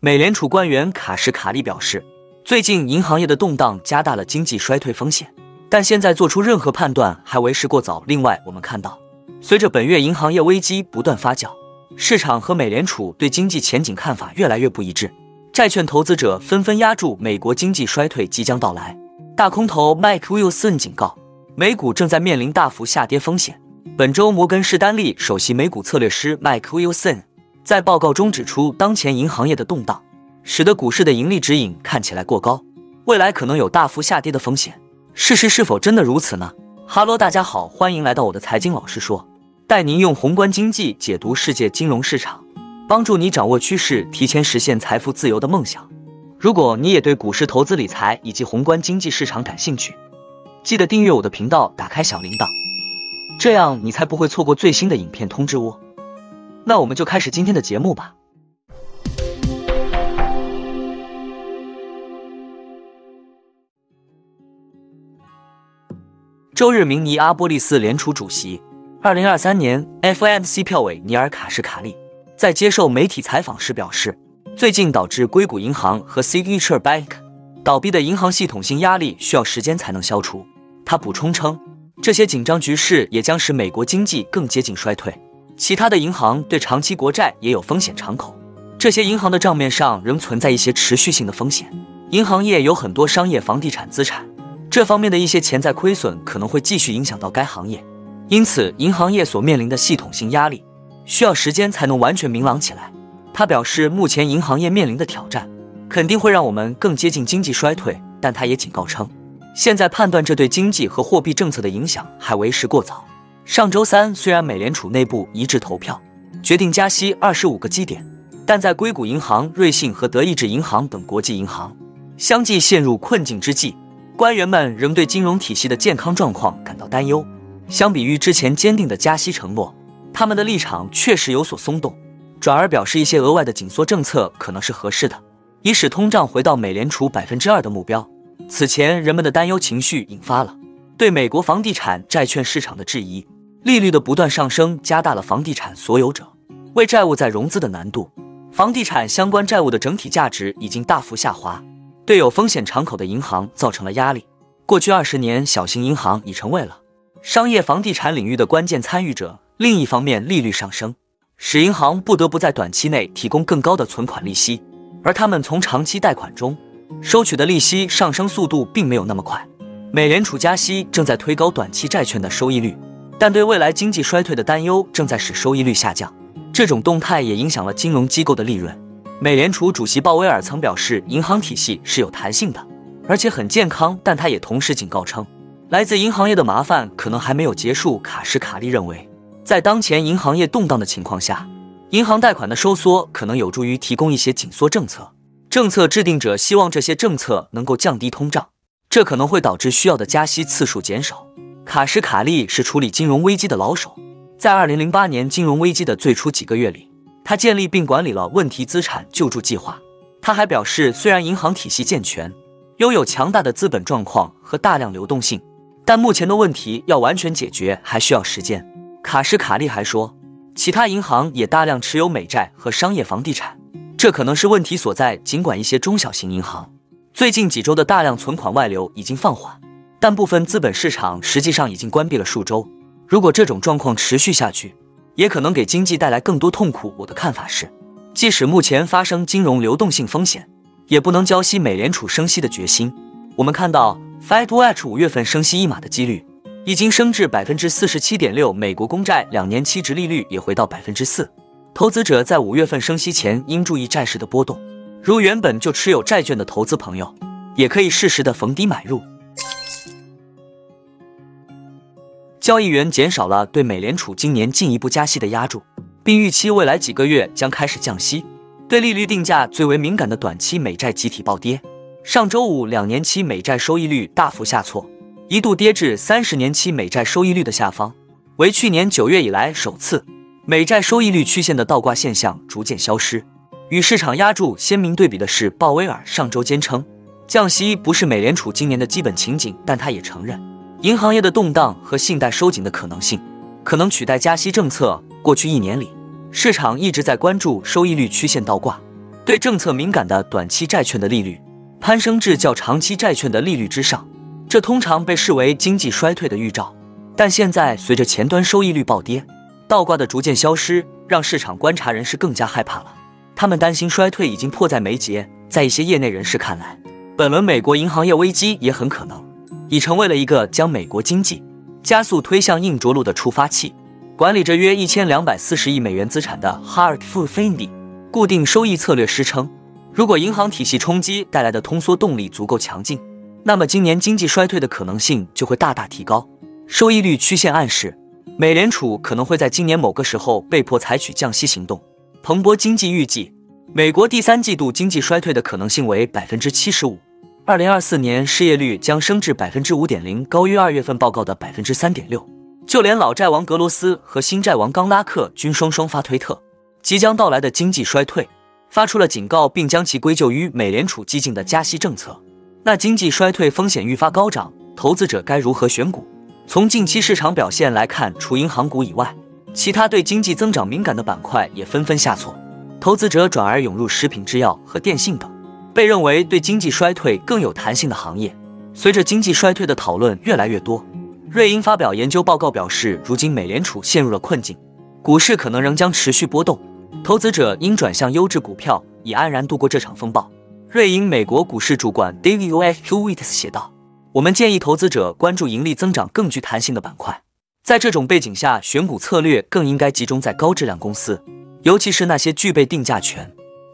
美联储官员卡什卡利表示，最近银行业的动荡加大了经济衰退风险，但现在做出任何判断还为时过早。另外，我们看到，随着本月银行业危机不断发酵，市场和美联储对经济前景看法越来越不一致，债券投资者纷纷压住美国经济衰退即将到来。大空头 Mike Wilson 警告，美股正在面临大幅下跌风险。本周，摩根士丹利首席美股策略师 Mike Wilson。在报告中指出，当前银行业的动荡使得股市的盈利指引看起来过高，未来可能有大幅下跌的风险。事实是否真的如此呢？哈喽，大家好，欢迎来到我的财经老师说，带您用宏观经济解读世界金融市场，帮助你掌握趋势，提前实现财富自由的梦想。如果你也对股市投资理财以及宏观经济市场感兴趣，记得订阅我的频道，打开小铃铛，这样你才不会错过最新的影片通知哦。那我们就开始今天的节目吧。周日，明尼阿波利斯联储主席、二零二三年 FMC 票委尼尔卡什卡利在接受媒体采访时表示，最近导致硅谷银行和 Signature Bank 倒闭的银行系统性压力需要时间才能消除。他补充称，这些紧张局势也将使美国经济更接近衰退。其他的银行对长期国债也有风险敞口，这些银行的账面上仍存在一些持续性的风险。银行业有很多商业房地产资产，这方面的一些潜在亏损可能会继续影响到该行业。因此，银行业所面临的系统性压力需要时间才能完全明朗起来。他表示，目前银行业面临的挑战肯定会让我们更接近经济衰退，但他也警告称，现在判断这对经济和货币政策的影响还为时过早。上周三，虽然美联储内部一致投票决定加息二十五个基点，但在硅谷银行、瑞信和德意志银行等国际银行相继陷入困境之际，官员们仍对金融体系的健康状况感到担忧。相比于之前坚定的加息承诺，他们的立场确实有所松动，转而表示一些额外的紧缩政策可能是合适的，以使通胀回到美联储百分之二的目标。此前，人们的担忧情绪引发了对美国房地产债券市场的质疑。利率的不断上升加大了房地产所有者为债务再融资的难度，房地产相关债务的整体价值已经大幅下滑，对有风险敞口的银行造成了压力。过去二十年，小型银行已成为了商业房地产领域的关键参与者。另一方面，利率上升使银行不得不在短期内提供更高的存款利息，而他们从长期贷款中收取的利息上升速度并没有那么快。美联储加息正在推高短期债券的收益率。但对未来经济衰退的担忧正在使收益率下降，这种动态也影响了金融机构的利润。美联储主席鲍威尔曾表示，银行体系是有弹性的，而且很健康。但他也同时警告称，来自银行业的麻烦可能还没有结束。卡什卡利认为，在当前银行业动荡的情况下，银行贷款的收缩可能有助于提供一些紧缩政策。政策制定者希望这些政策能够降低通胀，这可能会导致需要的加息次数减少。卡什卡利是处理金融危机的老手，在二零零八年金融危机的最初几个月里，他建立并管理了问题资产救助计划。他还表示，虽然银行体系健全，拥有强大的资本状况和大量流动性，但目前的问题要完全解决还需要时间。卡什卡利还说，其他银行也大量持有美债和商业房地产，这可能是问题所在。尽管一些中小型银行最近几周的大量存款外流已经放缓。但部分资本市场实际上已经关闭了数周。如果这种状况持续下去，也可能给经济带来更多痛苦。我的看法是，即使目前发生金融流动性风险，也不能浇熄美联储升息的决心。我们看到，Fed Watch 五月份升息一码的几率已经升至百分之四十七点六，美国公债两年期值利率也回到百分之四。投资者在五月份升息前应注意债市的波动，如原本就持有债券的投资朋友，也可以适时的逢低买入。交易员减少了对美联储今年进一步加息的压注，并预期未来几个月将开始降息。对利率定价最为敏感的短期美债集体暴跌。上周五，两年期美债收益率大幅下挫，一度跌至三十年期美债收益率的下方，为去年九月以来首次。美债收益率曲线的倒挂现象逐渐消失。与市场压注鲜明对比的是，鲍威尔上周坚称，降息不是美联储今年的基本情景，但他也承认。银行业的动荡和信贷收紧的可能性，可能取代加息政策。过去一年里，市场一直在关注收益率曲线倒挂，对政策敏感的短期债券的利率攀升至较长期债券的利率之上，这通常被视为经济衰退的预兆。但现在随着前端收益率暴跌，倒挂的逐渐消失，让市场观察人士更加害怕了。他们担心衰退已经迫在眉睫。在一些业内人士看来，本轮美国银行业危机也很可能已成为了一个将美国经济加速推向硬着陆的触发器。管理着约一千两百四十亿美元资产的 Hartford Fundy 固定收益策略师称，如果银行体系冲击带来的通缩动力足够强劲，那么今年经济衰退的可能性就会大大提高。收益率曲线暗示，美联储可能会在今年某个时候被迫采取降息行动。彭博经济预计，美国第三季度经济衰退的可能性为百分之七十五，二零二四年失业率将升至百分之五点零，高于二月份报告的百分之三点六。就连老债王格罗斯和新债王冈拉克均双双发推特，即将到来的经济衰退发出了警告，并将其归咎于美联储激进的加息政策。那经济衰退风险愈发高涨，投资者该如何选股？从近期市场表现来看，除银行股以外，其他对经济增长敏感的板块也纷纷下挫，投资者转而涌入食品制药和电信等被认为对经济衰退更有弹性的行业。随着经济衰退的讨论越来越多，瑞银发表研究报告表示，如今美联储陷入了困境，股市可能仍将持续波动，投资者应转向优质股票以安然度过这场风暴。瑞银美国股市主管 David U. F. Hewitt 写道。我们建议投资者关注盈利增长更具弹性的板块。在这种背景下，选股策略更应该集中在高质量公司，尤其是那些具备定价权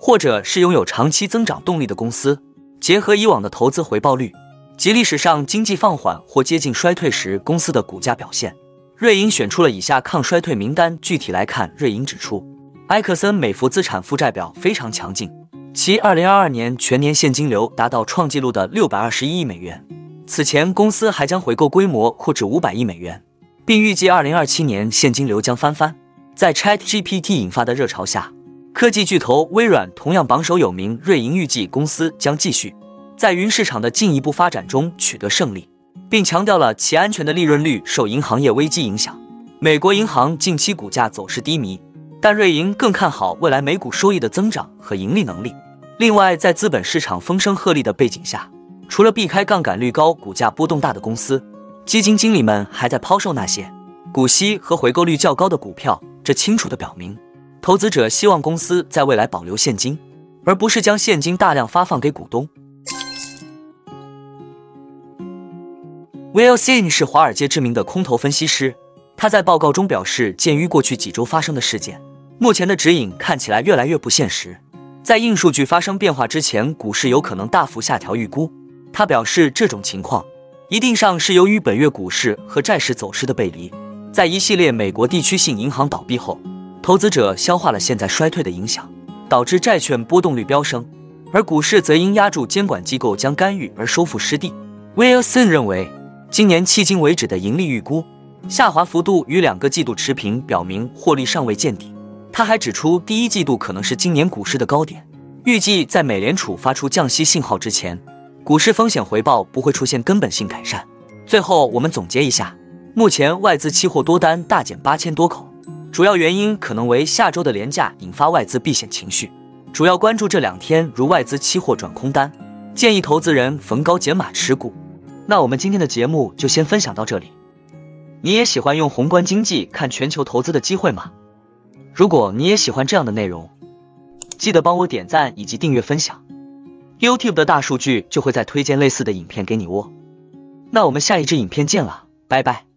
或者是拥有长期增长动力的公司。结合以往的投资回报率及历史上经济放缓或接近衰退时公司的股价表现，瑞银选出了以下抗衰退名单。具体来看，瑞银指出，埃克森美孚资产负债表非常强劲，其2022年全年现金流达到创纪录的621亿美元。此前，公司还将回购规模扩至五百亿美元，并预计二零二七年现金流将翻番。在 ChatGPT 引发的热潮下，科技巨头微软同样榜首有名。瑞银预计公司将继续在云市场的进一步发展中取得胜利，并强调了其安全的利润率受银行业危机影响。美国银行近期股价走势低迷，但瑞银更看好未来每股收益的增长和盈利能力。另外，在资本市场风声鹤唳的背景下，除了避开杠杆率高、股价波动大的公司，基金经理们还在抛售那些股息和回购率较高的股票。这清楚地表明，投资者希望公司在未来保留现金，而不是将现金大量发放给股东。Will Sin 是华尔街知名的空头分析师，他在报告中表示，鉴于过去几周发生的事件，目前的指引看起来越来越不现实。在硬数据发生变化之前，股市有可能大幅下调预估。他表示，这种情况一定上是由于本月股市和债市走势的背离。在一系列美国地区性银行倒闭后，投资者消化了现在衰退的影响，导致债券波动率飙升，而股市则因压住监管机构将干预而收复失地。Wilson 认为，今年迄今为止的盈利预估下滑幅度与两个季度持平，表明获利尚未见底。他还指出，第一季度可能是今年股市的高点，预计在美联储发出降息信号之前。股市风险回报不会出现根本性改善。最后，我们总结一下：目前外资期货多单大减八千多口，主要原因可能为下周的廉价引发外资避险情绪。主要关注这两天，如外资期货转空单，建议投资人逢高减码持股。那我们今天的节目就先分享到这里。你也喜欢用宏观经济看全球投资的机会吗？如果你也喜欢这样的内容，记得帮我点赞以及订阅分享。YouTube 的大数据就会再推荐类似的影片给你哦。那我们下一支影片见了，拜拜。